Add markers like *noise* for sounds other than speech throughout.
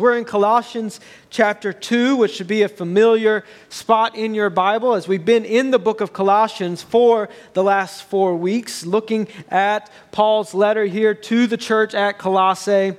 We're in Colossians chapter 2, which should be a familiar spot in your Bible as we've been in the book of Colossians for the last four weeks, looking at Paul's letter here to the church at Colossae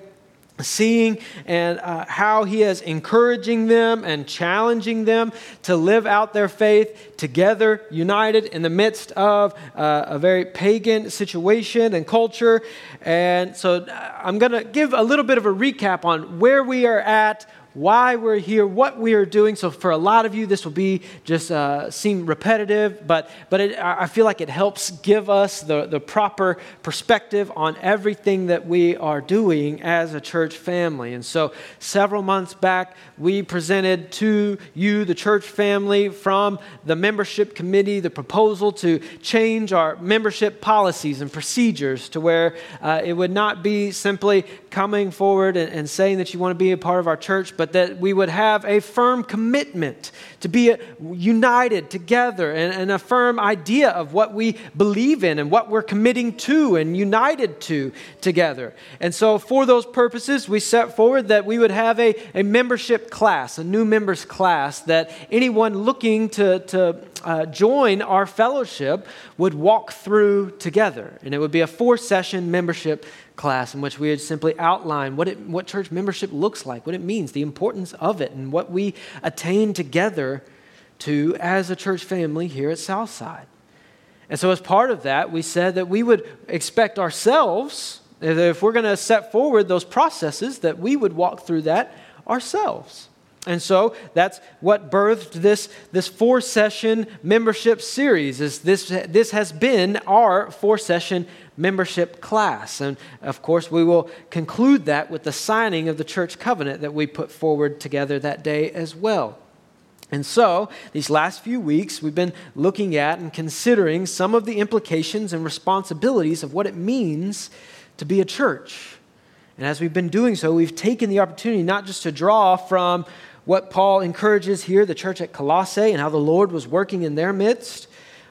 seeing and uh, how he is encouraging them and challenging them to live out their faith together, united in the midst of uh, a very pagan situation and culture. And so uh, I'm going to give a little bit of a recap on where we are at why we're here, what we are doing. So for a lot of you, this will be just uh, seem repetitive, but but it, I feel like it helps give us the, the proper perspective on everything that we are doing as a church family. And so several months back, we presented to you, the church family, from the membership committee, the proposal to change our membership policies and procedures to where uh, it would not be simply coming forward and, and saying that you want to be a part of our church but that we would have a firm commitment to be united together and, and, a firm idea of what we believe in and what we're committing to and united to together. And so, for those purposes, we set forward that we would have a, a membership class, a new members class, that anyone looking to, to uh, join our fellowship would walk through together. And it would be a four session membership class in which we would simply outline what, it, what church membership looks like, what it means, the importance of it, and what we attain together to as a church family here at Southside. And so, as part of that, we said that we would expect ourselves, if we're going to set forward those processes, that we would walk through that ourselves. And so that's what birthed this, this four session membership series. Is this, this has been our four session membership class. And of course, we will conclude that with the signing of the church covenant that we put forward together that day as well. And so, these last few weeks, we've been looking at and considering some of the implications and responsibilities of what it means to be a church. And as we've been doing so, we've taken the opportunity not just to draw from what Paul encourages here, the church at Colossae, and how the Lord was working in their midst,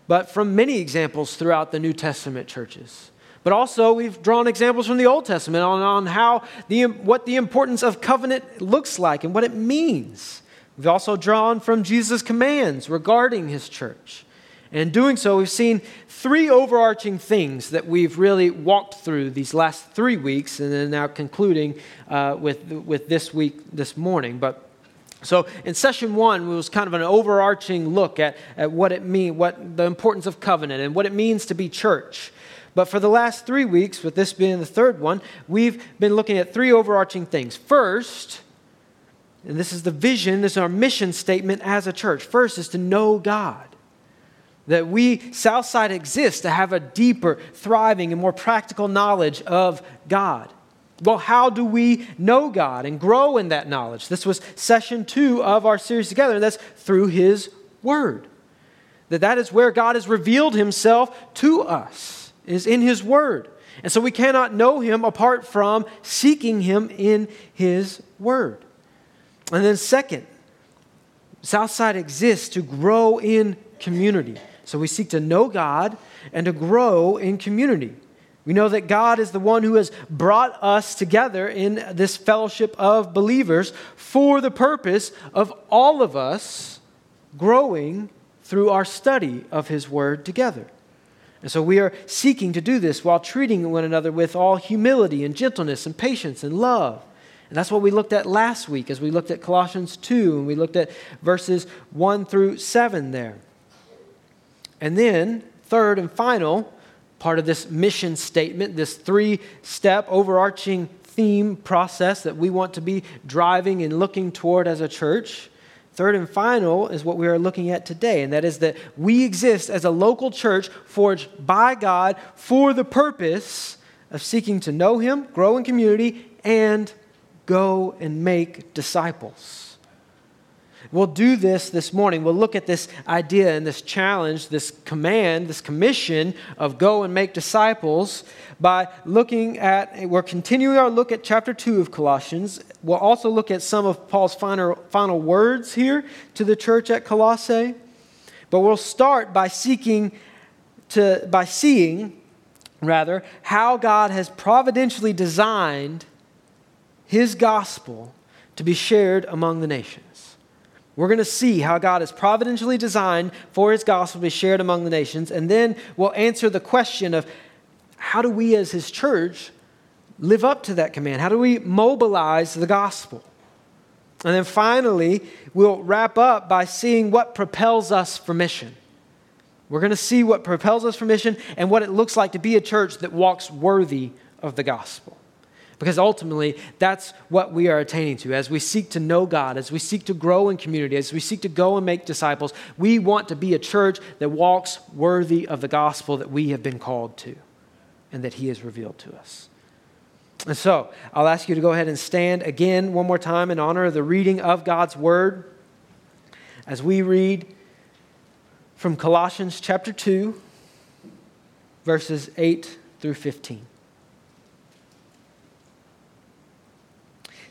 but from many examples throughout the New Testament churches. But also, we've drawn examples from the Old Testament on, on how the, what the importance of covenant looks like and what it means. We've also drawn from Jesus' commands regarding his church. And in doing so, we've seen three overarching things that we've really walked through these last three weeks, and then now concluding uh, with, with this week, this morning. But so in session one, it was kind of an overarching look at, at what it means, what the importance of covenant and what it means to be church. But for the last three weeks, with this being the third one, we've been looking at three overarching things. First, and this is the vision, this is our mission statement as a church. First is to know God. That we, Southside, exist to have a deeper, thriving, and more practical knowledge of God. Well, how do we know God and grow in that knowledge? This was session two of our series together, and that's through His Word. That that is where God has revealed Himself to us, is in His Word. And so we cannot know Him apart from seeking Him in His Word. And then, second, Southside exists to grow in community. So we seek to know God and to grow in community. We know that God is the one who has brought us together in this fellowship of believers for the purpose of all of us growing through our study of His Word together. And so we are seeking to do this while treating one another with all humility and gentleness and patience and love. And that's what we looked at last week as we looked at Colossians 2 and we looked at verses 1 through 7 there. And then, third and final, part of this mission statement, this three step overarching theme process that we want to be driving and looking toward as a church. Third and final is what we are looking at today, and that is that we exist as a local church forged by God for the purpose of seeking to know Him, grow in community, and go and make disciples. We'll do this this morning. We'll look at this idea and this challenge, this command, this commission of go and make disciples by looking at, we're continuing our look at chapter 2 of Colossians. We'll also look at some of Paul's final, final words here to the church at Colossae. But we'll start by seeking to, by seeing, rather, how God has providentially designed his gospel to be shared among the nations. We're going to see how God has providentially designed for his gospel to be shared among the nations, and then we'll answer the question of how do we as his church live up to that command? How do we mobilize the gospel? And then finally, we'll wrap up by seeing what propels us for mission. We're going to see what propels us for mission and what it looks like to be a church that walks worthy of the gospel. Because ultimately, that's what we are attaining to. As we seek to know God, as we seek to grow in community, as we seek to go and make disciples, we want to be a church that walks worthy of the gospel that we have been called to and that He has revealed to us. And so, I'll ask you to go ahead and stand again one more time in honor of the reading of God's Word as we read from Colossians chapter 2, verses 8 through 15.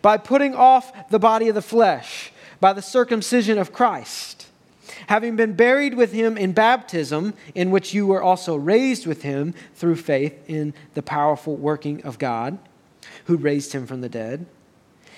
by putting off the body of the flesh, by the circumcision of Christ, having been buried with him in baptism, in which you were also raised with him through faith in the powerful working of God, who raised him from the dead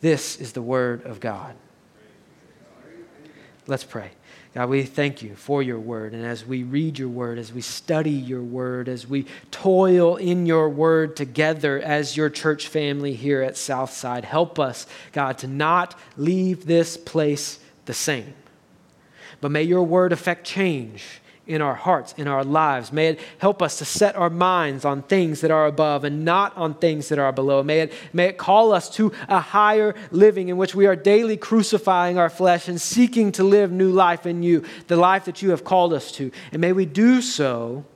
This is the word of God. Let's pray. God, we thank you for your word. And as we read your word, as we study your word, as we toil in your word together as your church family here at Southside, help us, God, to not leave this place the same. But may your word affect change in our hearts, in our lives. May it help us to set our minds on things that are above and not on things that are below. May it, may it call us to a higher living in which we are daily crucifying our flesh and seeking to live new life in you, the life that you have called us to. And may we do so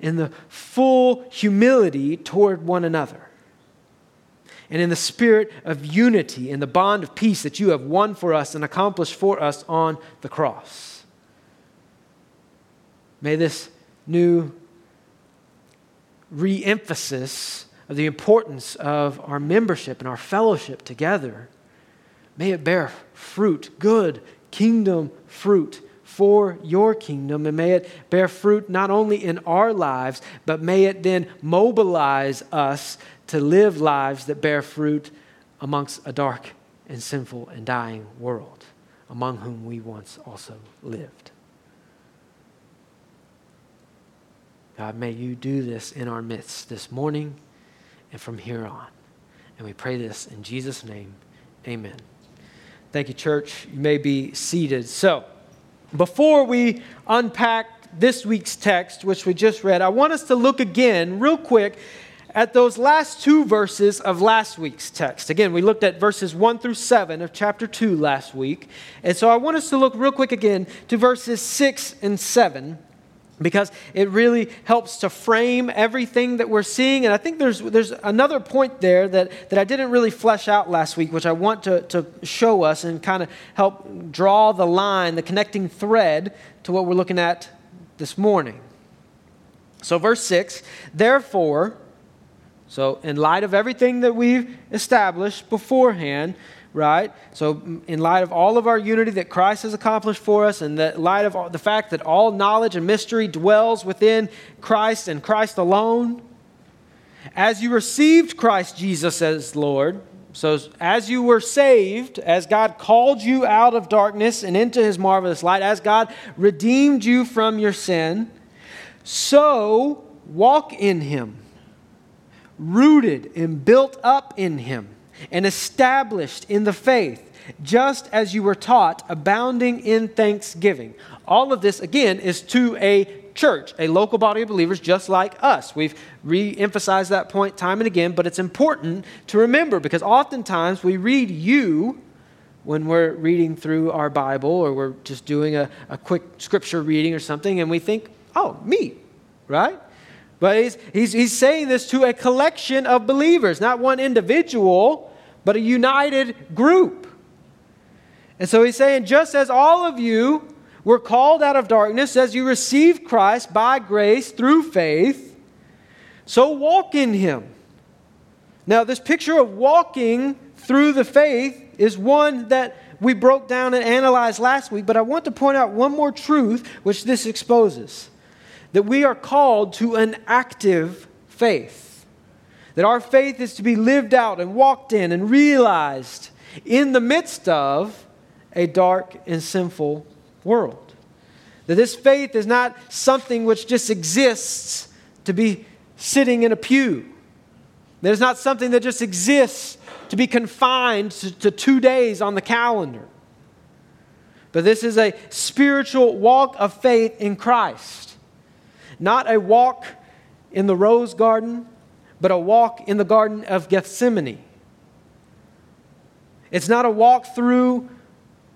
in the full humility toward one another. And in the spirit of unity and the bond of peace that you have won for us and accomplished for us on the cross. May this new re emphasis of the importance of our membership and our fellowship together, may it bear fruit, good kingdom fruit for your kingdom, and may it bear fruit not only in our lives, but may it then mobilize us to live lives that bear fruit amongst a dark and sinful and dying world, among whom we once also lived. God, may you do this in our midst this morning and from here on. And we pray this in Jesus' name. Amen. Thank you, church. You may be seated. So, before we unpack this week's text, which we just read, I want us to look again, real quick, at those last two verses of last week's text. Again, we looked at verses 1 through 7 of chapter 2 last week. And so I want us to look real quick again to verses 6 and 7 because it really helps to frame everything that we're seeing. And I think there's, there's another point there that, that I didn't really flesh out last week, which I want to, to show us and kind of help draw the line, the connecting thread to what we're looking at this morning. So, verse 6 Therefore, so in light of everything that we've established beforehand, right? So, in light of all of our unity that Christ has accomplished for us, and the light of all, the fact that all knowledge and mystery dwells within Christ and Christ alone, as you received Christ Jesus as Lord, so as you were saved, as God called you out of darkness and into his marvelous light, as God redeemed you from your sin, so walk in him, rooted and built up in him and established in the faith, just as you were taught, abounding in thanksgiving. All of this, again, is to a church, a local body of believers just like us. We've re emphasized that point time and again, but it's important to remember because oftentimes we read you when we're reading through our Bible or we're just doing a, a quick scripture reading or something, and we think, oh, me, right? But he's, he's, he's saying this to a collection of believers, not one individual, but a united group. And so he's saying, just as all of you were called out of darkness, as you received Christ by grace through faith, so walk in him. Now, this picture of walking through the faith is one that we broke down and analyzed last week, but I want to point out one more truth which this exposes that we are called to an active faith. That our faith is to be lived out and walked in and realized in the midst of a dark and sinful world. That this faith is not something which just exists to be sitting in a pew. That it's not something that just exists to be confined to, to two days on the calendar. But this is a spiritual walk of faith in Christ. Not a walk in the rose garden, but a walk in the Garden of Gethsemane. It's not a walk through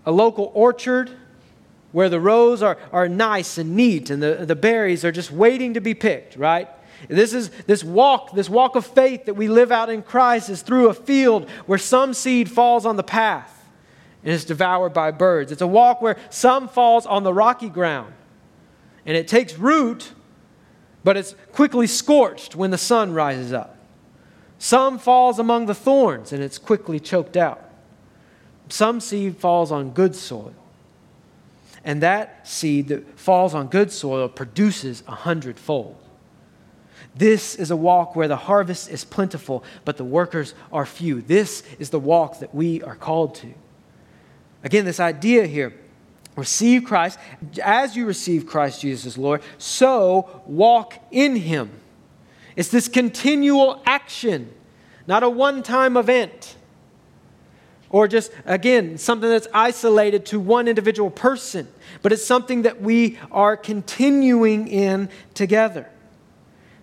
a local orchard where the rows are, are nice and neat and the, the berries are just waiting to be picked, right? This is this walk, this walk of faith that we live out in Christ is through a field where some seed falls on the path and is devoured by birds. It's a walk where some falls on the rocky ground and it takes root, but it's quickly scorched when the sun rises up. Some falls among the thorns and it's quickly choked out. Some seed falls on good soil. And that seed that falls on good soil produces a hundredfold. This is a walk where the harvest is plentiful, but the workers are few. This is the walk that we are called to. Again, this idea here receive Christ. As you receive Christ Jesus Lord, so walk in Him. It's this continual action, not a one time event. Or just, again, something that's isolated to one individual person, but it's something that we are continuing in together.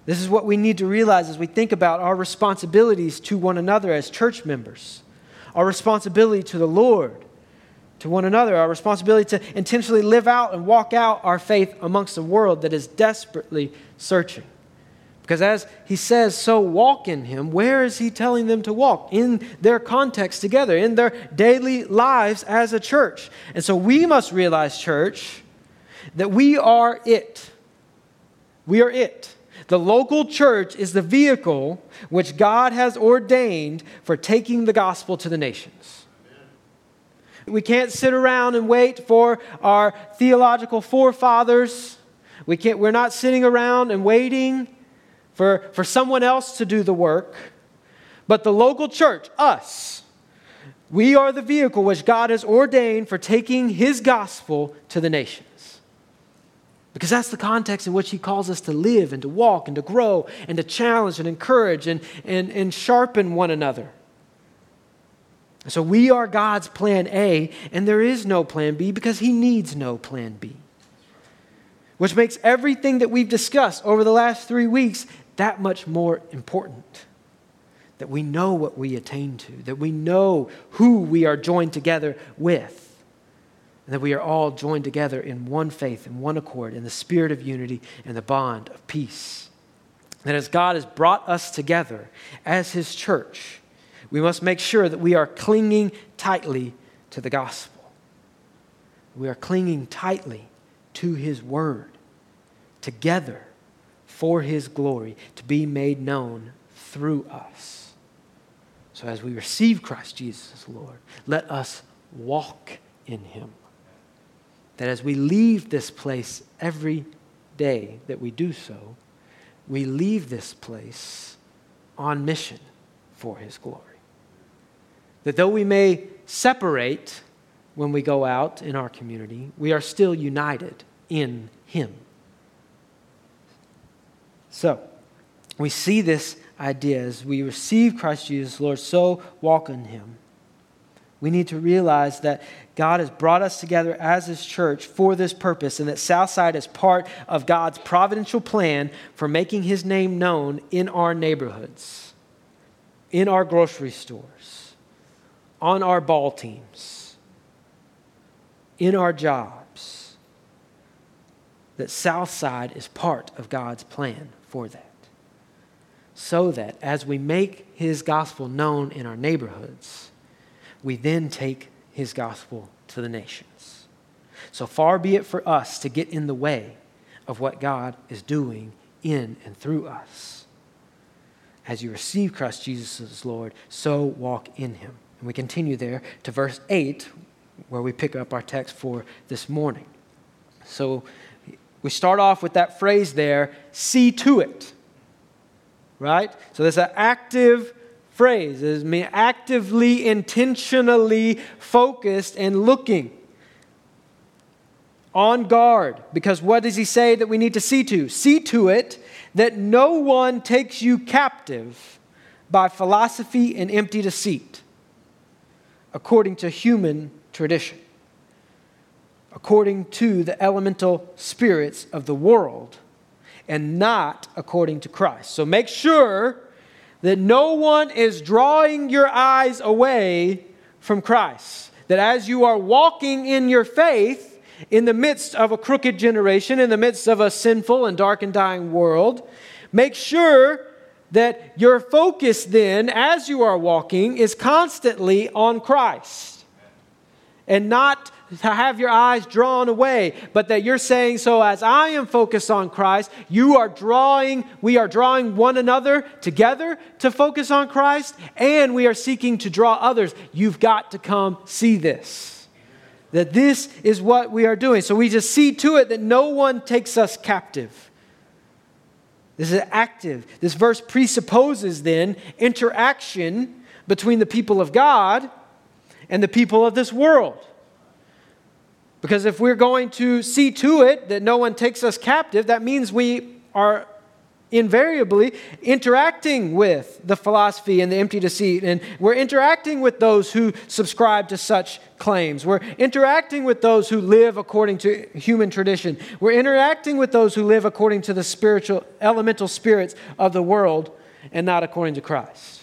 This is what we need to realize as we think about our responsibilities to one another as church members, our responsibility to the Lord, to one another, our responsibility to intentionally live out and walk out our faith amongst a world that is desperately searching. Because as he says, so walk in him, where is he telling them to walk? In their context together, in their daily lives as a church. And so we must realize, church, that we are it. We are it. The local church is the vehicle which God has ordained for taking the gospel to the nations. We can't sit around and wait for our theological forefathers. We can't, we're not sitting around and waiting for, for someone else to do the work. But the local church, us, we are the vehicle which God has ordained for taking his gospel to the nations. Because that's the context in which he calls us to live and to walk and to grow and to challenge and encourage and, and, and sharpen one another. So we are God's plan A, and there is no plan B because he needs no plan B. Which makes everything that we've discussed over the last three weeks that much more important. That we know what we attain to, that we know who we are joined together with and that we are all joined together in one faith and one accord in the spirit of unity and the bond of peace. That as God has brought us together as His church, we must make sure that we are clinging tightly to the gospel. We are clinging tightly to His word, together for His glory, to be made known through us. So as we receive Christ Jesus Lord, let us walk in Him that as we leave this place every day that we do so, we leave this place on mission for His glory. That though we may separate when we go out in our community, we are still united in Him. So, we see this idea. As we receive Christ Jesus, Lord, so walk in him. We need to realize that God has brought us together as His church for this purpose, and that Southside is part of God's providential plan for making His name known in our neighborhoods, in our grocery stores, on our ball teams, in our jobs. That Southside is part of God's plan for that. So that as we make His gospel known in our neighborhoods, we then take his gospel to the nations. So far be it for us to get in the way of what God is doing in and through us. As you receive Christ Jesus as Lord, so walk in him. And we continue there to verse 8, where we pick up our text for this morning. So we start off with that phrase there see to it. Right? So there's an active phrase is me actively, intentionally focused and looking on guard. Because what does he say that we need to see to? See to it that no one takes you captive by philosophy and empty deceit, according to human tradition, according to the elemental spirits of the world, and not according to Christ. So make sure that no one is drawing your eyes away from Christ. That as you are walking in your faith in the midst of a crooked generation, in the midst of a sinful and dark and dying world, make sure that your focus then, as you are walking, is constantly on Christ and not to have your eyes drawn away, but that you're saying, so as I am focused on Christ, you are drawing, we are drawing one another together to focus on Christ, and we are seeking to draw others. You've got to come see this. That this is what we are doing. So we just see to it that no one takes us captive. This is active. This verse presupposes then interaction between the people of God and the people of this world. Because if we're going to see to it that no one takes us captive, that means we are invariably interacting with the philosophy and the empty deceit. And we're interacting with those who subscribe to such claims. We're interacting with those who live according to human tradition. We're interacting with those who live according to the spiritual, elemental spirits of the world and not according to Christ.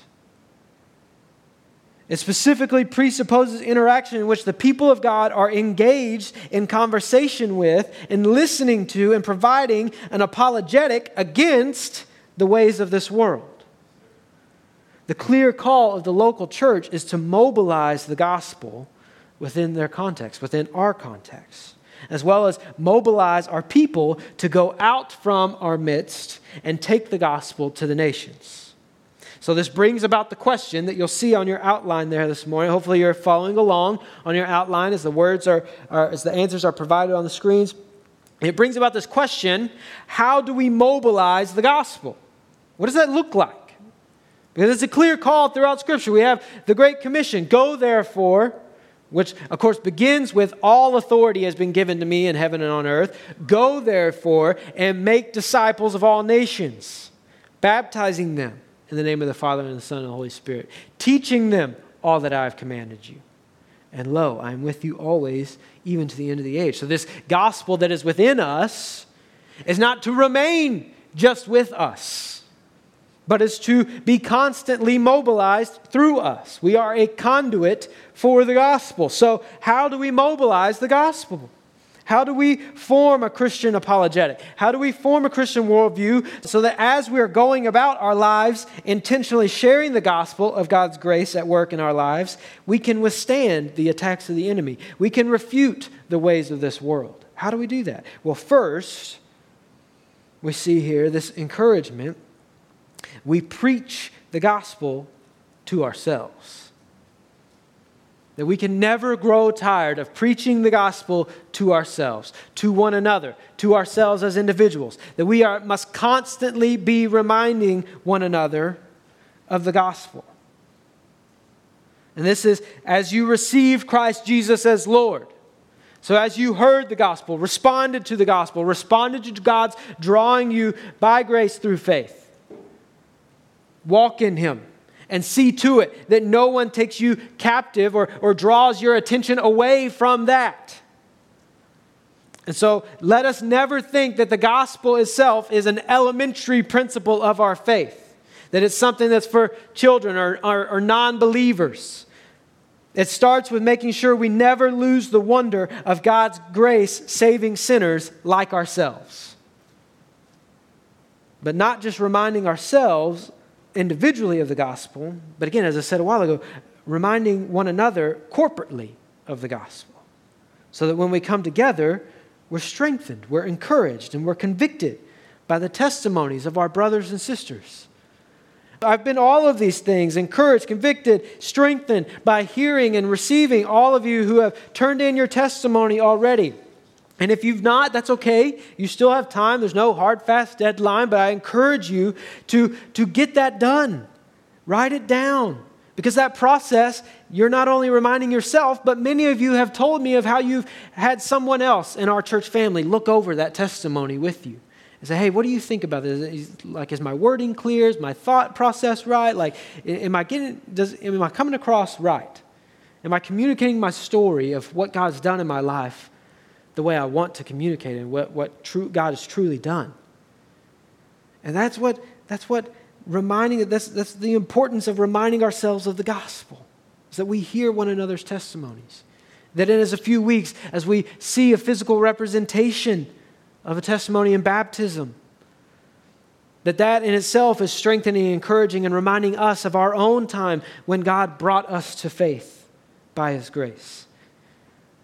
It specifically presupposes interaction in which the people of God are engaged in conversation with and listening to and providing an apologetic against the ways of this world. The clear call of the local church is to mobilize the gospel within their context, within our context, as well as mobilize our people to go out from our midst and take the gospel to the nations. So, this brings about the question that you'll see on your outline there this morning. Hopefully, you're following along on your outline as the words are, are as the answers are provided on the screens. It brings about this question how do we mobilize the gospel? What does that look like? Because it's a clear call throughout Scripture. We have the Great Commission go therefore, which of course begins with all authority has been given to me in heaven and on earth. Go therefore and make disciples of all nations, baptizing them in the name of the Father, and the Son, and the Holy Spirit, teaching them all that I have commanded you. And lo, I am with you always, even to the end of the age. So, this gospel that is within us is not to remain just with us, but is to be constantly mobilized through us. We are a conduit for the gospel. So, how do we mobilize the gospel? How do we form a Christian apologetic? How do we form a Christian worldview so that as we are going about our lives, intentionally sharing the gospel of God's grace at work in our lives, we can withstand the attacks of the enemy? We can refute the ways of this world. How do we do that? Well, first, we see here this encouragement. We preach the gospel to ourselves that we can never grow tired of preaching the gospel to ourselves, to one another, to ourselves as individuals, that we are, must constantly be reminding one another of the gospel. And this is as you receive Christ Jesus as Lord. So, as you heard the gospel, responded to the gospel, responded to God's drawing you by grace through faith, walk in him and see to it that no one takes you captive or, or draws your attention away from that. And so let us never think that the gospel itself is an elementary principle of our faith, that it's something that's for children or, or, or non believers. It starts with making sure we never lose the wonder of God's grace saving sinners like ourselves. But not just reminding ourselves individually of the gospel, but again, as I said a while ago, reminding one another corporately of the gospel. So that when we come together, we're strengthened, we're encouraged, and we're convicted by the testimonies of our brothers and sisters. I've been all of these things encouraged, convicted, strengthened by hearing and receiving all of you who have turned in your testimony already. And if you've not, that's okay. You still have time. There's no hard, fast deadline, but I encourage you to, to get that done. Write it down. Because that process, you're not only reminding yourself, but many of you have told me of how you've had someone else in our church family look over that testimony with you and say, hey, what do you think about this? Is, like, is my wording clear? Is my thought process right? Like, am I getting, does, am I coming across right? Am I communicating my story of what God's done in my life the way I want to communicate and what, what true, God has truly done. And that's what, that's what reminding, that's, that's the importance of reminding ourselves of the gospel, is that we hear one another's testimonies. That in as a few weeks, as we see a physical representation of a testimony in baptism, that that in itself is strengthening, encouraging, and reminding us of our own time when God brought us to faith by His grace.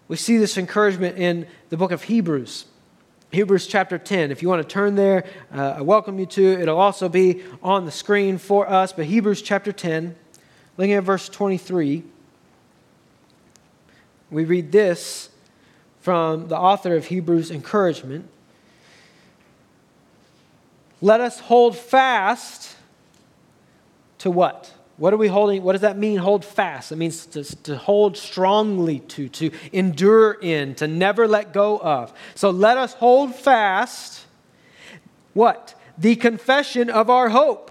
We see this encouragement in the book of Hebrews. Hebrews chapter 10. If you want to turn there, uh, I welcome you to. It'll also be on the screen for us. But Hebrews chapter 10, looking at verse 23, we read this from the author of Hebrews' encouragement. Let us hold fast to what? What are we holding? What does that mean, hold fast? It means to, to hold strongly to, to endure in, to never let go of. So let us hold fast what? The confession of our hope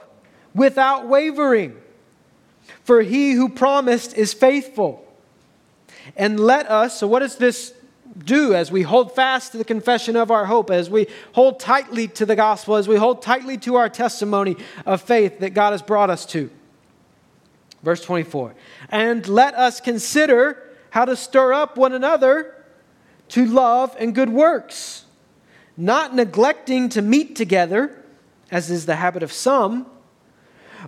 without wavering. For he who promised is faithful. And let us, so what does this do as we hold fast to the confession of our hope, as we hold tightly to the gospel, as we hold tightly to our testimony of faith that God has brought us to? Verse 24. And let us consider how to stir up one another to love and good works, not neglecting to meet together, as is the habit of some,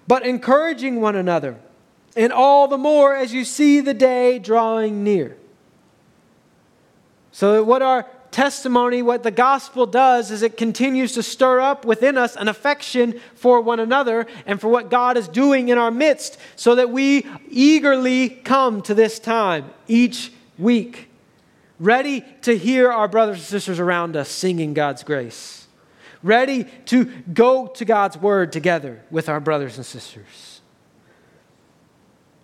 but encouraging one another, and all the more as you see the day drawing near. So, what our testimony, what the gospel does is it continues to stir up within us an affection for one another and for what God is doing in our midst so that we eagerly come to this time each week, ready to hear our brothers and sisters around us singing God's grace, ready to go to God's word together with our brothers and sisters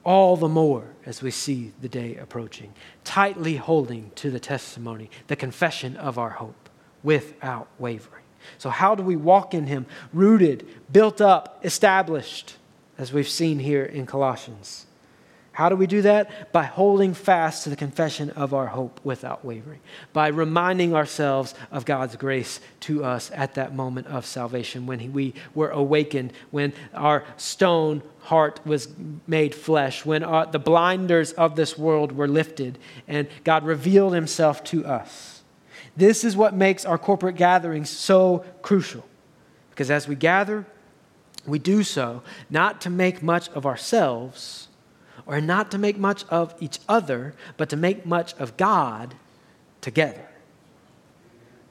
all the more as we see the day approaching, tightly holding to the testimony, the confession of our hope, without wavering. So, how do we walk in Him, rooted, built up, established, as we've seen here in Colossians? How do we do that? By holding fast to the confession of our hope without wavering, by reminding ourselves of God's grace to us at that moment of salvation when we were awakened, when our stone heart was made flesh, when our, the blinders of this world were lifted, and God revealed himself to us. This is what makes our corporate gatherings so crucial. Because as we gather, we do so not to make much of ourselves or not to make much of each other, but to make much of God together.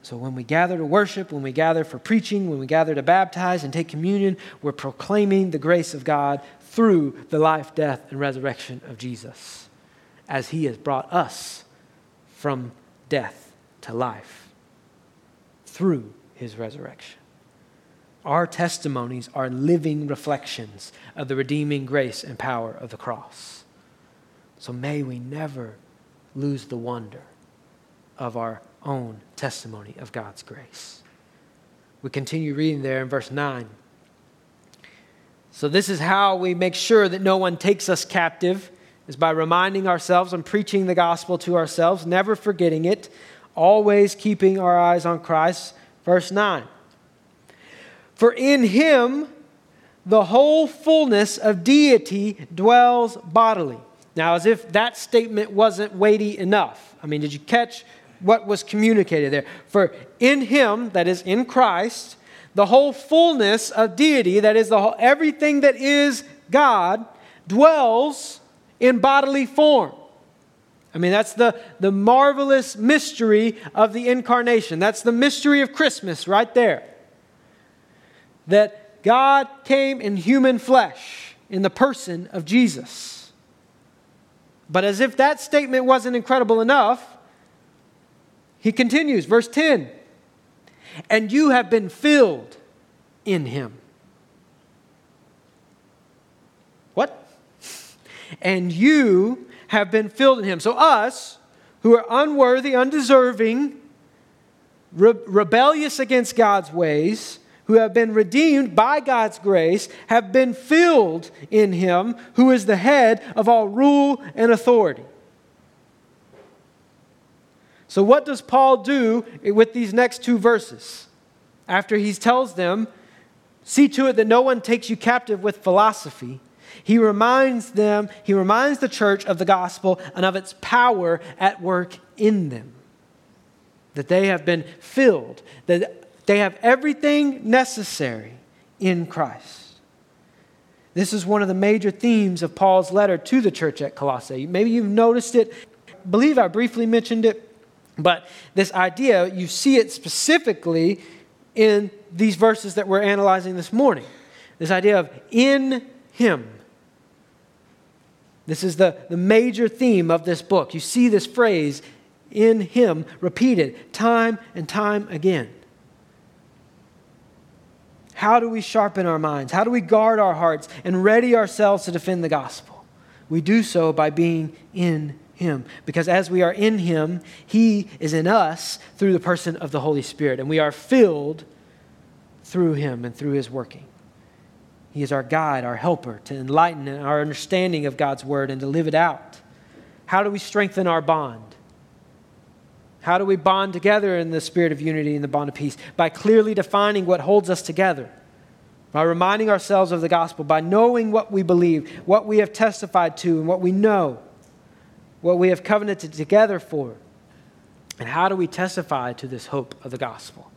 So when we gather to worship, when we gather for preaching, when we gather to baptize and take communion, we're proclaiming the grace of God through the life, death, and resurrection of Jesus as he has brought us from death to life through his resurrection. Our testimonies are living reflections of the redeeming grace and power of the cross. So may we never lose the wonder of our own testimony of God's grace. We continue reading there in verse 9. So, this is how we make sure that no one takes us captive, is by reminding ourselves and preaching the gospel to ourselves, never forgetting it, always keeping our eyes on Christ. Verse 9 For in him the whole fullness of deity dwells bodily. Now, as if that statement wasn't weighty enough. I mean, did you catch what was communicated there? For in him, that is in Christ, the whole fullness of deity, that is, the whole, everything that is God, dwells in bodily form. I mean, that's the, the marvelous mystery of the incarnation. That's the mystery of Christmas right there. That God came in human flesh in the person of Jesus. But as if that statement wasn't incredible enough, he continues, verse 10 and you have been filled in him. What? *laughs* And you have been filled in him. So, us who are unworthy, undeserving, re- rebellious against God's ways, who have been redeemed by God's grace, have been filled in him who is the head of all rule and authority. So, what does Paul do with these next two verses? After he tells them, see to it that no one takes you captive with philosophy, he reminds them, he reminds the church of the gospel and of its power at work in them. That they have been filled, that they have everything necessary in Christ. This is one of the major themes of Paul's letter to the church at Colossae. Maybe you've noticed it. I believe I briefly mentioned it but this idea, you see it specifically in these verses that we're analyzing this morning. This idea of in Him. This is the, the major theme of this book. You see this phrase, in Him, repeated time and time again. How do we sharpen our minds? How do we guard our hearts and ready ourselves to defend the gospel? We do so by being in him. Because as we are in Him, He is in us through the person of the Holy Spirit, and we are filled through Him and through His working. He is our guide, our helper to enlighten our understanding of God's Word and to live it out. How do we strengthen our bond? How do we bond together in the spirit of unity and the bond of peace? By clearly defining what holds us together, by reminding ourselves of the gospel, by knowing what we believe, what we have testified to, and what we know what we have covenanted together for. And how do we testify to this hope of the gospel?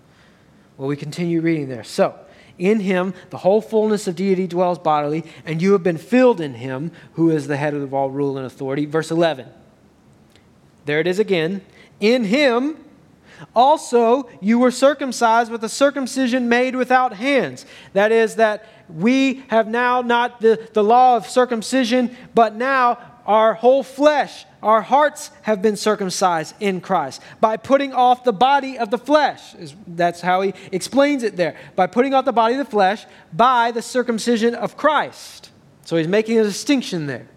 Well, we continue reading there. So, in him, the whole fullness of deity dwells bodily, and you have been filled in him, who is the head of all rule and authority. Verse 11. There it is again. In him, also you were circumcised with a circumcision made without hands. That is, that we have now not the, the law of circumcision, but now our whole flesh, our hearts have been circumcised in Christ by putting off the body of the flesh. That's how he explains it there. By putting off the body of the flesh by the circumcision of Christ. So he's making a distinction there.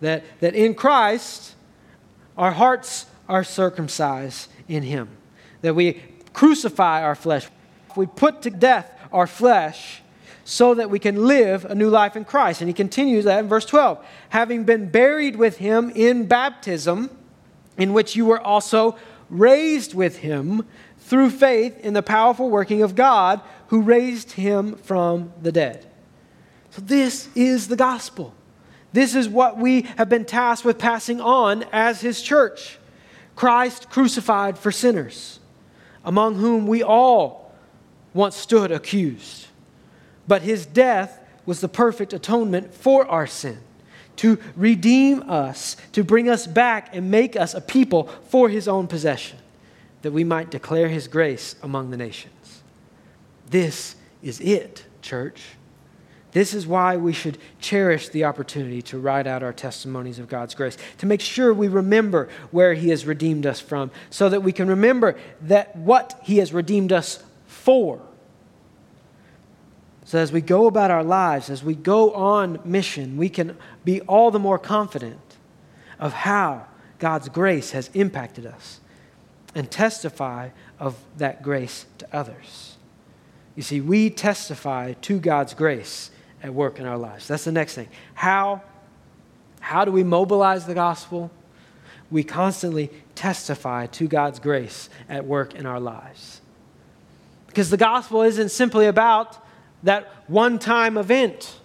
That, that in Christ, our hearts are circumcised in him. That we crucify our flesh. We put to death our flesh so that we can live a new life in Christ. And he continues that in verse 12 having been buried with him in baptism, in which you were also raised with him through faith in the powerful working of God who raised him from the dead. So, this is the gospel. This is what we have been tasked with passing on as his church Christ crucified for sinners, among whom we all once stood accused. But his death was the perfect atonement for our sin, to redeem us, to bring us back and make us a people for his own possession, that we might declare his grace among the nations. This is it, church. This is why we should cherish the opportunity to write out our testimonies of God's grace, to make sure we remember where He has redeemed us from, so that we can remember that what He has redeemed us for. So, as we go about our lives, as we go on mission, we can be all the more confident of how God's grace has impacted us and testify of that grace to others. You see, we testify to God's grace at work in our lives. That's the next thing. How, how do we mobilize the gospel? We constantly testify to God's grace at work in our lives. Because the gospel isn't simply about that one time event,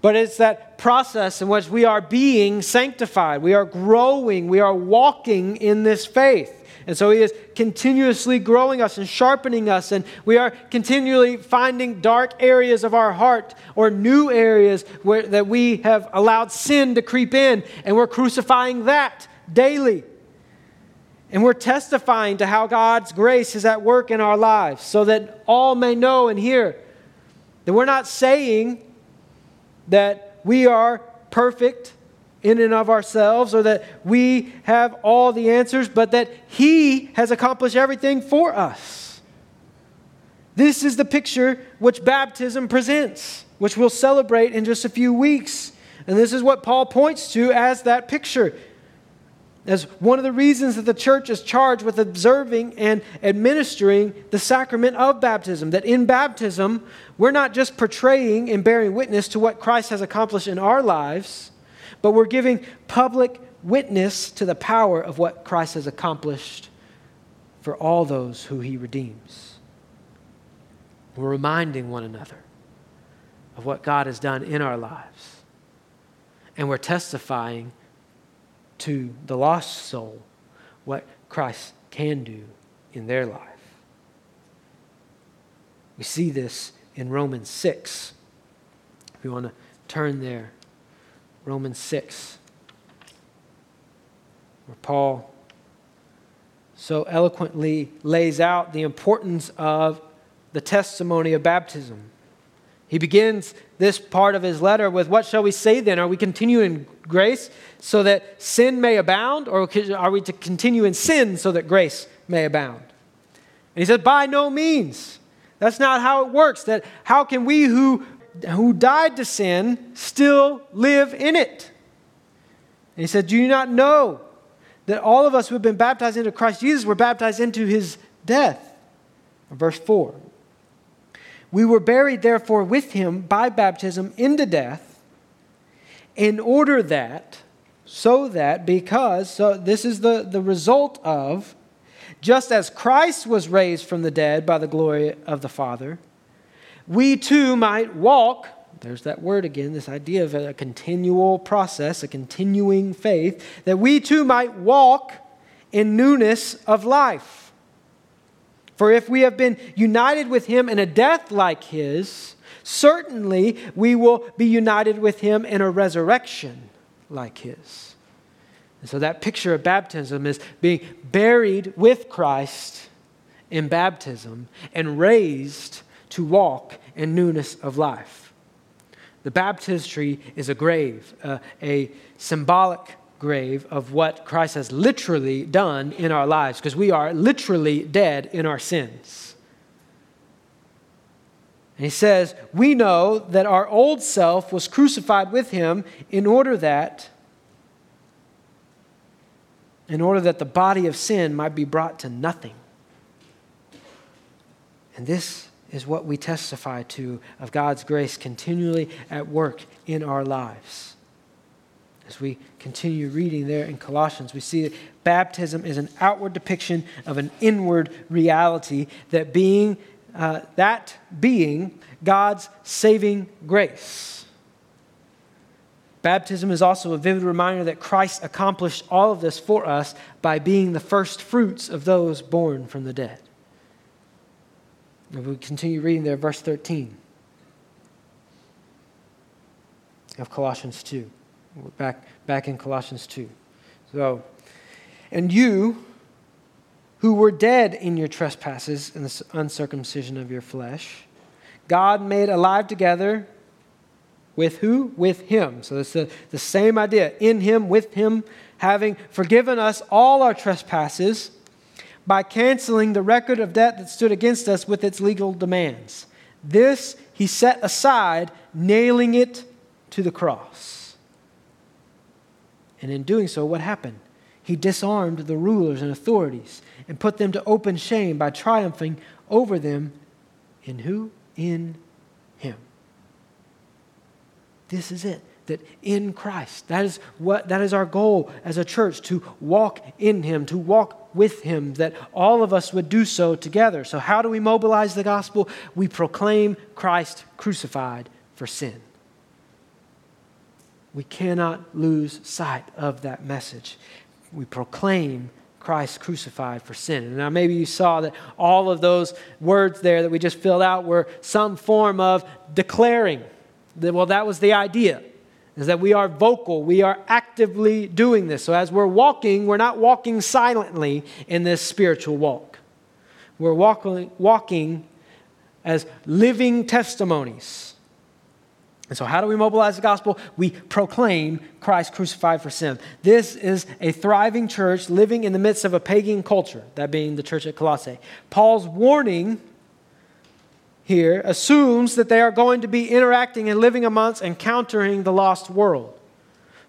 but it's that process in which we are being sanctified, we are growing, we are walking in this faith. And so He is continuously growing us and sharpening us, and we are continually finding dark areas of our heart or new areas where, that we have allowed sin to creep in, and we're crucifying that daily. And we're testifying to how God's grace is at work in our lives so that all may know and hear that we're not saying that we are perfect in and of ourselves or that we have all the answers, but that He has accomplished everything for us. This is the picture which baptism presents, which we'll celebrate in just a few weeks. And this is what Paul points to as that picture. As one of the reasons that the church is charged with observing and administering the sacrament of baptism. That in baptism, we're not just portraying and bearing witness to what Christ has accomplished in our lives, but we're giving public witness to the power of what Christ has accomplished for all those who he redeems. We're reminding one another of what God has done in our lives. And we're testifying to the lost soul what Christ can do in their life. We see this in Romans 6. If you want to turn there. Romans 6, where Paul so eloquently lays out the importance of the testimony of baptism. He begins this part of his letter with, What shall we say then? Are we continuing in grace so that sin may abound, or are we to continue in sin so that grace may abound? And he says, By no means. That's not how it works. That how can we who who died to sin still live in it. And he said, Do you not know that all of us who have been baptized into Christ Jesus were baptized into his death? Verse 4. We were buried, therefore, with him by baptism into death, in order that, so that, because, so this is the, the result of, just as Christ was raised from the dead by the glory of the Father, we too might walk. There's that word again, this idea of a continual process, a continuing faith, that we too might walk in newness of life. For if we have been united with him in a death like his, certainly we will be united with him in a resurrection like his. And so that picture of baptism is being buried with Christ in baptism and raised to walk in newness of life. The baptistry is a grave, uh, a symbolic grave of what Christ has literally done in our lives, because we are literally dead in our sins. And he says, We know that our old self was crucified with him in order that in order that the body of sin might be brought to nothing. And this is what we testify to of God's grace continually at work in our lives. As we continue reading there in Colossians, we see that baptism is an outward depiction of an inward reality that being uh, that being God's saving grace. Baptism is also a vivid reminder that Christ accomplished all of this for us by being the first fruits of those born from the dead. If we continue reading there, verse 13 of Colossians 2. We're back, back in Colossians 2. So, and you who were dead in your trespasses and the uncircumcision of your flesh, God made alive together with who? With him. So it's the, the same idea. In him, with him, having forgiven us all our trespasses by canceling the record of debt that stood against us with its legal demands. This he set aside, nailing it to the cross. And in doing so, what happened? He disarmed the rulers and authorities and put them to open shame by triumphing over them in who? In him. this is it in Christ, that is what that is our goal as a church to walk in him, to walk with him, that all of us would do so together. So how do we mobilize the gospel? We proclaim Christ crucified for sin. We cannot lose sight of that message. We proclaim Christ crucified for sin. And now maybe you saw that all of those words there that we just filled out were some form of declaring. Well, that was the idea is that we are vocal, we are actively doing this. So as we're walking, we're not walking silently in this spiritual walk. We're walking, walking as living testimonies. And so, how do we mobilize the gospel? We proclaim Christ crucified for sin. This is a thriving church living in the midst of a pagan culture, that being the church at Colossae. Paul's warning here assumes that they are going to be interacting and living amongst encountering the lost world.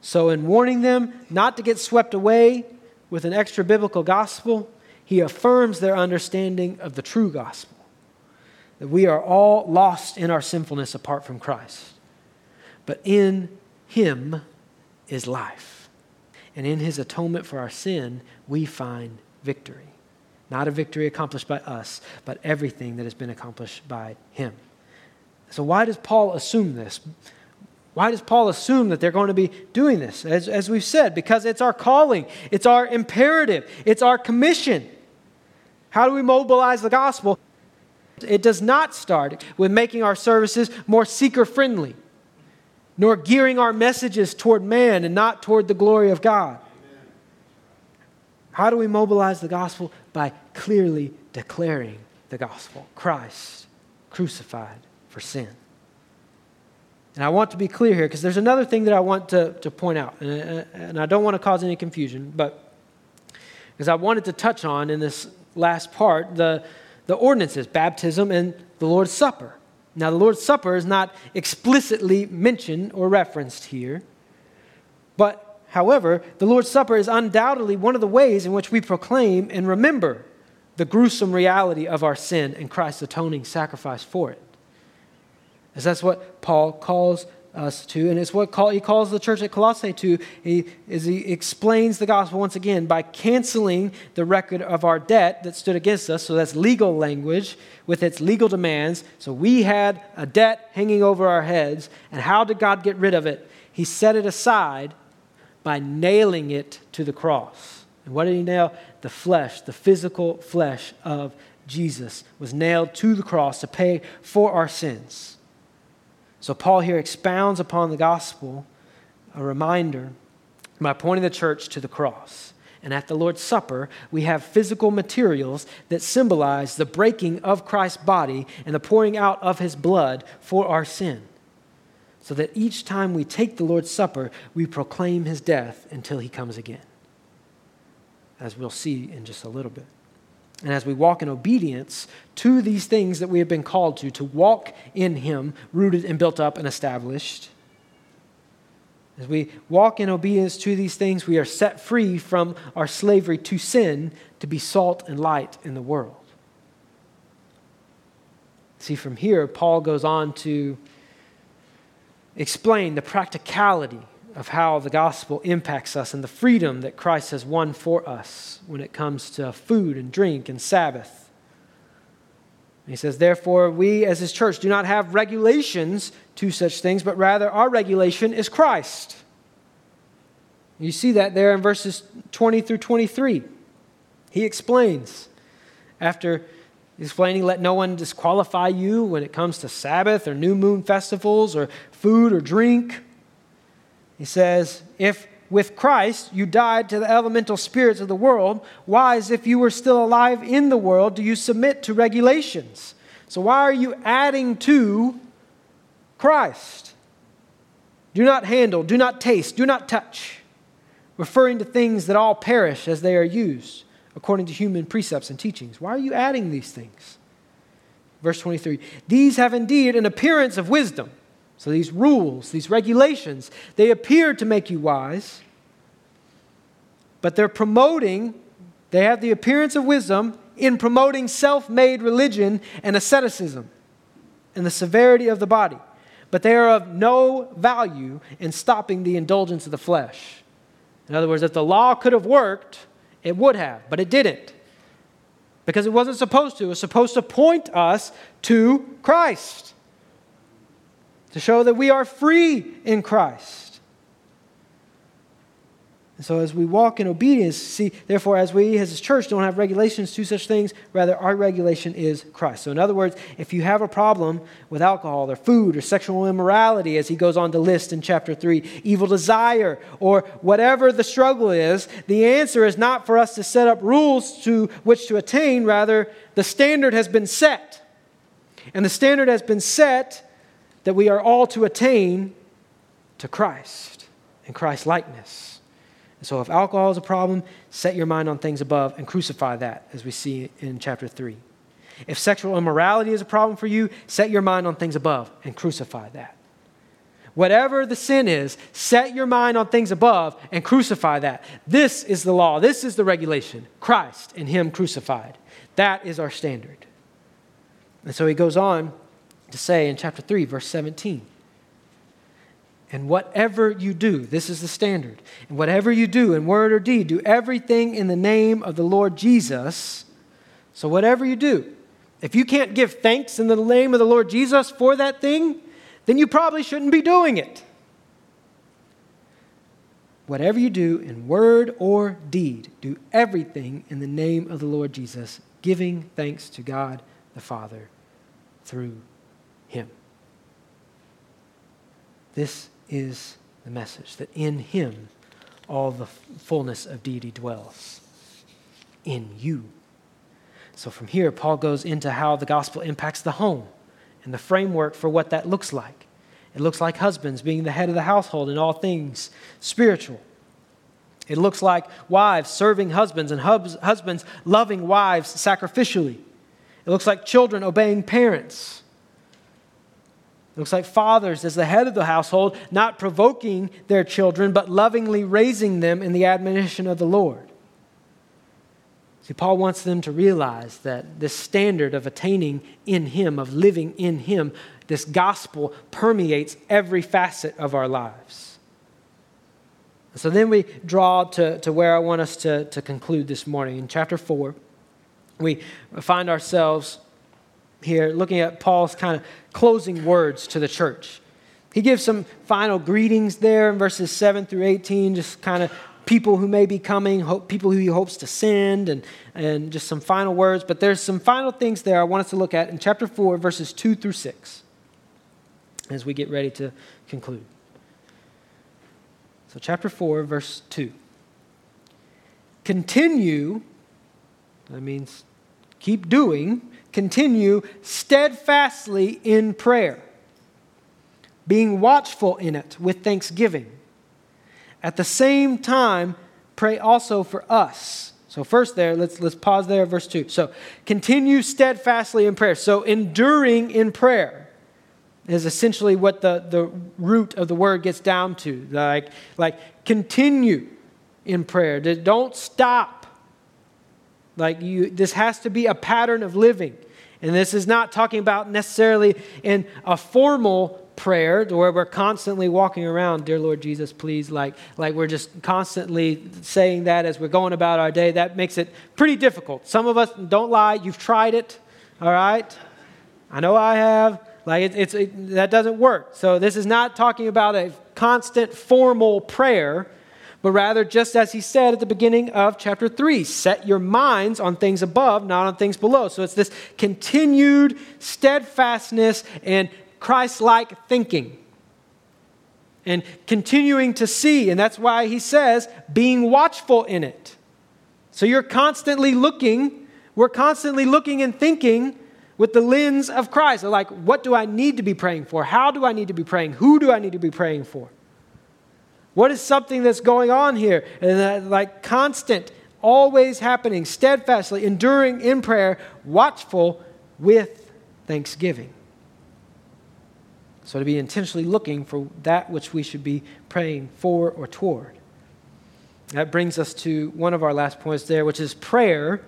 So, in warning them not to get swept away with an extra biblical gospel, he affirms their understanding of the true gospel that we are all lost in our sinfulness apart from Christ. But in him is life. And in his atonement for our sin, we find victory. Not a victory accomplished by us, but everything that has been accomplished by him. So, why does Paul assume this? Why does Paul assume that they're going to be doing this? As, as we've said, because it's our calling, it's our imperative, it's our commission. How do we mobilize the gospel? It does not start with making our services more seeker friendly, nor gearing our messages toward man and not toward the glory of God. How do we mobilize the gospel? By clearly declaring the gospel Christ crucified for sin. And I want to be clear here because there's another thing that I want to, to point out, and, uh, and I don't want to cause any confusion, but because I wanted to touch on in this last part the, the ordinances, baptism and the Lord's Supper. Now, the Lord's Supper is not explicitly mentioned or referenced here, but However, the Lord's Supper is undoubtedly one of the ways in which we proclaim and remember the gruesome reality of our sin and Christ's atoning sacrifice for it. As that's what Paul calls us to, and it's what call, he calls the church at Colossae to, he, is he explains the gospel once again by canceling the record of our debt that stood against us. So that's legal language with its legal demands. So we had a debt hanging over our heads, and how did God get rid of it? He set it aside by nailing it to the cross. And what did he nail? The flesh, the physical flesh of Jesus was nailed to the cross to pay for our sins. So Paul here expounds upon the gospel, a reminder by pointing the church to the cross. And at the Lord's Supper, we have physical materials that symbolize the breaking of Christ's body and the pouring out of his blood for our sin so that each time we take the Lord's Supper, we proclaim his death until he comes again, as we'll see in just a little bit. And as we walk in obedience to these things that we have been called to, to walk in him, rooted and built up and established, as we walk in obedience to these things, we are set free from our slavery to sin to be salt and light in the world. See, from here, Paul goes on to explain the practicality of how the gospel impacts us and the freedom that Christ has won for us when it comes to food and drink and Sabbath. He says, Therefore, we as his church do not have regulations to such things, but rather our regulation is Christ. You see that there in verses 20 through 23. He explains after explaining, let no one disqualify you when it comes to Sabbath or new moon festivals or food or drink. He says, if with Christ you died to the elemental spirits of the world, why, as if you were still alive in the world, do you submit to regulations? So, why are you adding to Christ? Do not handle, do not taste, do not touch, referring to things that all perish as they are used according to human precepts and teachings. Why are you adding these things? Verse 23 These have indeed an appearance of wisdom. So these rules, these regulations, they appear to make you wise, but they're promoting, they have the appearance of wisdom in promoting self made religion and asceticism and the severity of the body. but they are of no value in stopping the indulgence of the flesh. In other words, if the law could have worked, it would have, but it didn't. Because it wasn't supposed to. It was supposed to point us to Christ, to show that we are free in Christ. And so, as we walk in obedience, see, therefore, as we as a church don't have regulations to such things, rather, our regulation is Christ. So, in other words, if you have a problem with alcohol or food or sexual immorality, as he goes on to list in chapter 3, evil desire, or whatever the struggle is, the answer is not for us to set up rules to which to attain. Rather, the standard has been set. And the standard has been set that we are all to attain to Christ and Christ likeness. And so, if alcohol is a problem, set your mind on things above and crucify that, as we see in chapter 3. If sexual immorality is a problem for you, set your mind on things above and crucify that. Whatever the sin is, set your mind on things above and crucify that. This is the law. This is the regulation. Christ and Him crucified. That is our standard. And so he goes on to say in chapter 3, verse 17 and whatever you do, this is the standard. And whatever you do in word or deed, do everything in the name of the Lord Jesus. So, whatever you do, if you can't give thanks in the name of the Lord Jesus for that thing, then you probably shouldn't be doing it. Whatever you do in word or deed, do everything in the name of the Lord Jesus, giving thanks to God the Father through him. This is the message that in him all the fullness of deity dwells. In you. So from here, Paul goes into how the gospel impacts the home and the framework for what that looks like. It looks like husbands being the head of the household in all things spiritual. It looks like wives serving husbands and hubs, husbands loving wives sacrificially. It looks like children obeying parents. Looks like fathers, as the head of the household, not provoking their children, but lovingly raising them in the admonition of the Lord. See, Paul wants them to realize that this standard of attaining in Him, of living in Him, this gospel permeates every facet of our lives. So then we draw to, to where I want us to, to conclude this morning. In chapter 4, we find ourselves here, looking at Paul's kind of closing words to the church. He gives some final greetings there in verses 7 through 18, just kind of people who may be coming, hope, people who he hopes to send, and, and just some final words. But there's some final things there I want us to look at in chapter 4, verses 2 through 6, as we get ready to conclude. So, chapter 4, verse 2. Continue, that means keep doing continue steadfastly in prayer, being watchful in it with thanksgiving. At the same time, pray also for us. So first there, let's let's pause there verse 2. So, continue steadfastly in prayer. So, enduring in prayer is essentially what the, the root of the word gets down to. Like like continue in prayer. Don't stop like you, this has to be a pattern of living. And this is not talking about necessarily in a formal prayer where we're constantly walking around, dear Lord Jesus, please, like, like we're just constantly saying that as we're going about our day. That makes it pretty difficult. Some of us, don't lie, you've tried it, all right? I know I have. Like, it, it's, it, that doesn't work. So, this is not talking about a constant formal prayer but rather, just as he said at the beginning of chapter 3, set your minds on things above, not on things below. So it's this continued steadfastness and Christ like thinking. And continuing to see, and that's why he says, being watchful in it. So you're constantly looking, we're constantly looking and thinking with the lens of Christ. Like, what do I need to be praying for? How do I need to be praying? Who do I need to be praying for? What is something that's going on here? And that, like constant, always happening, steadfastly, enduring in prayer, watchful with thanksgiving. So to be intentionally looking for that which we should be praying for or toward. That brings us to one of our last points there, which is prayer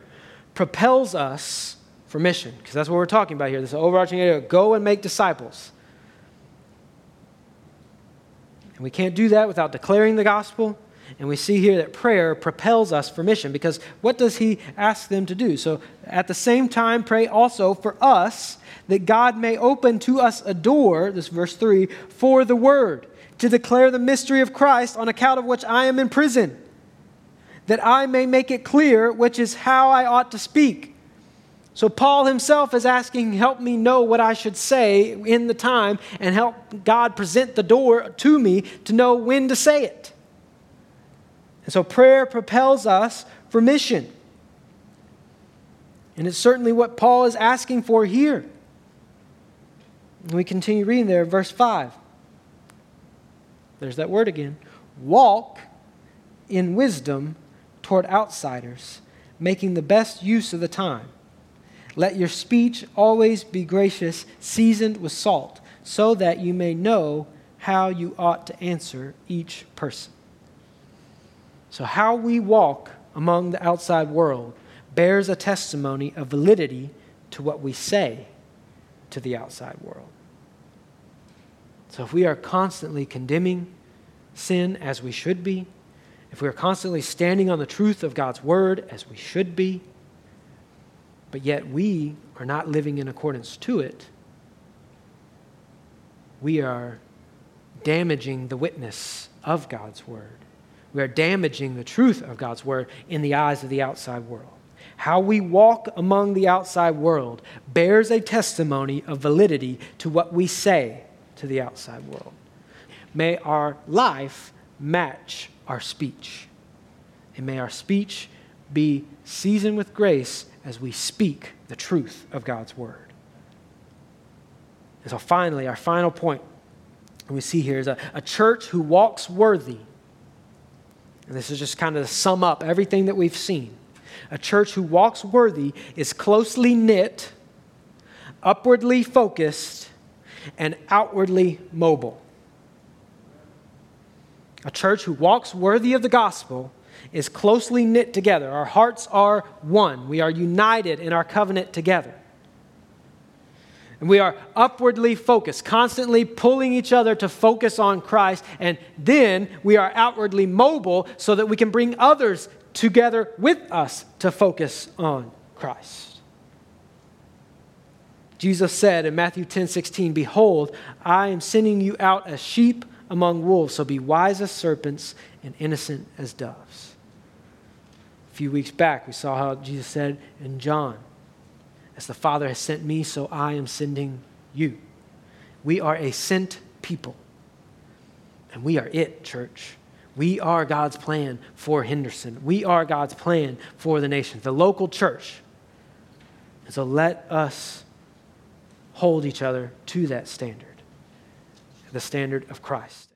propels us for mission, because that's what we're talking about here. This overarching area go and make disciples. And we can't do that without declaring the gospel. And we see here that prayer propels us for mission because what does he ask them to do? So at the same time, pray also for us that God may open to us a door, this verse 3, for the word, to declare the mystery of Christ on account of which I am in prison, that I may make it clear which is how I ought to speak. So, Paul himself is asking, Help me know what I should say in the time, and help God present the door to me to know when to say it. And so, prayer propels us for mission. And it's certainly what Paul is asking for here. And we continue reading there, verse 5. There's that word again. Walk in wisdom toward outsiders, making the best use of the time let your speech always be gracious, seasoned with salt, so that you may know how you ought to answer each person. So, how we walk among the outside world bears a testimony of validity to what we say to the outside world. So, if we are constantly condemning sin as we should be, if we are constantly standing on the truth of God's word as we should be, but yet we are not living in accordance to it, we are damaging the witness of God's word. We are damaging the truth of God's word in the eyes of the outside world. How we walk among the outside world bears a testimony of validity to what we say to the outside world. May our life match our speech. And may our speech be seasoned with grace as we speak the truth of God's word. And so, finally, our final point we see here is a, a church who walks worthy. And this is just kind of to sum up everything that we've seen. A church who walks worthy is closely knit, upwardly focused, and outwardly mobile. A church who walks worthy of the gospel is closely knit together. Our hearts are one. We are united in our covenant together. And we are upwardly focused, constantly pulling each other to focus on Christ. And then we are outwardly mobile so that we can bring others together with us to focus on Christ. Jesus said in Matthew 10 16, Behold, I am sending you out as sheep among wolves, so be wise as serpents and innocent as doves. Few weeks back, we saw how Jesus said in John, As the Father has sent me, so I am sending you. We are a sent people. And we are it, church. We are God's plan for Henderson. We are God's plan for the nation, the local church. And so let us hold each other to that standard, the standard of Christ.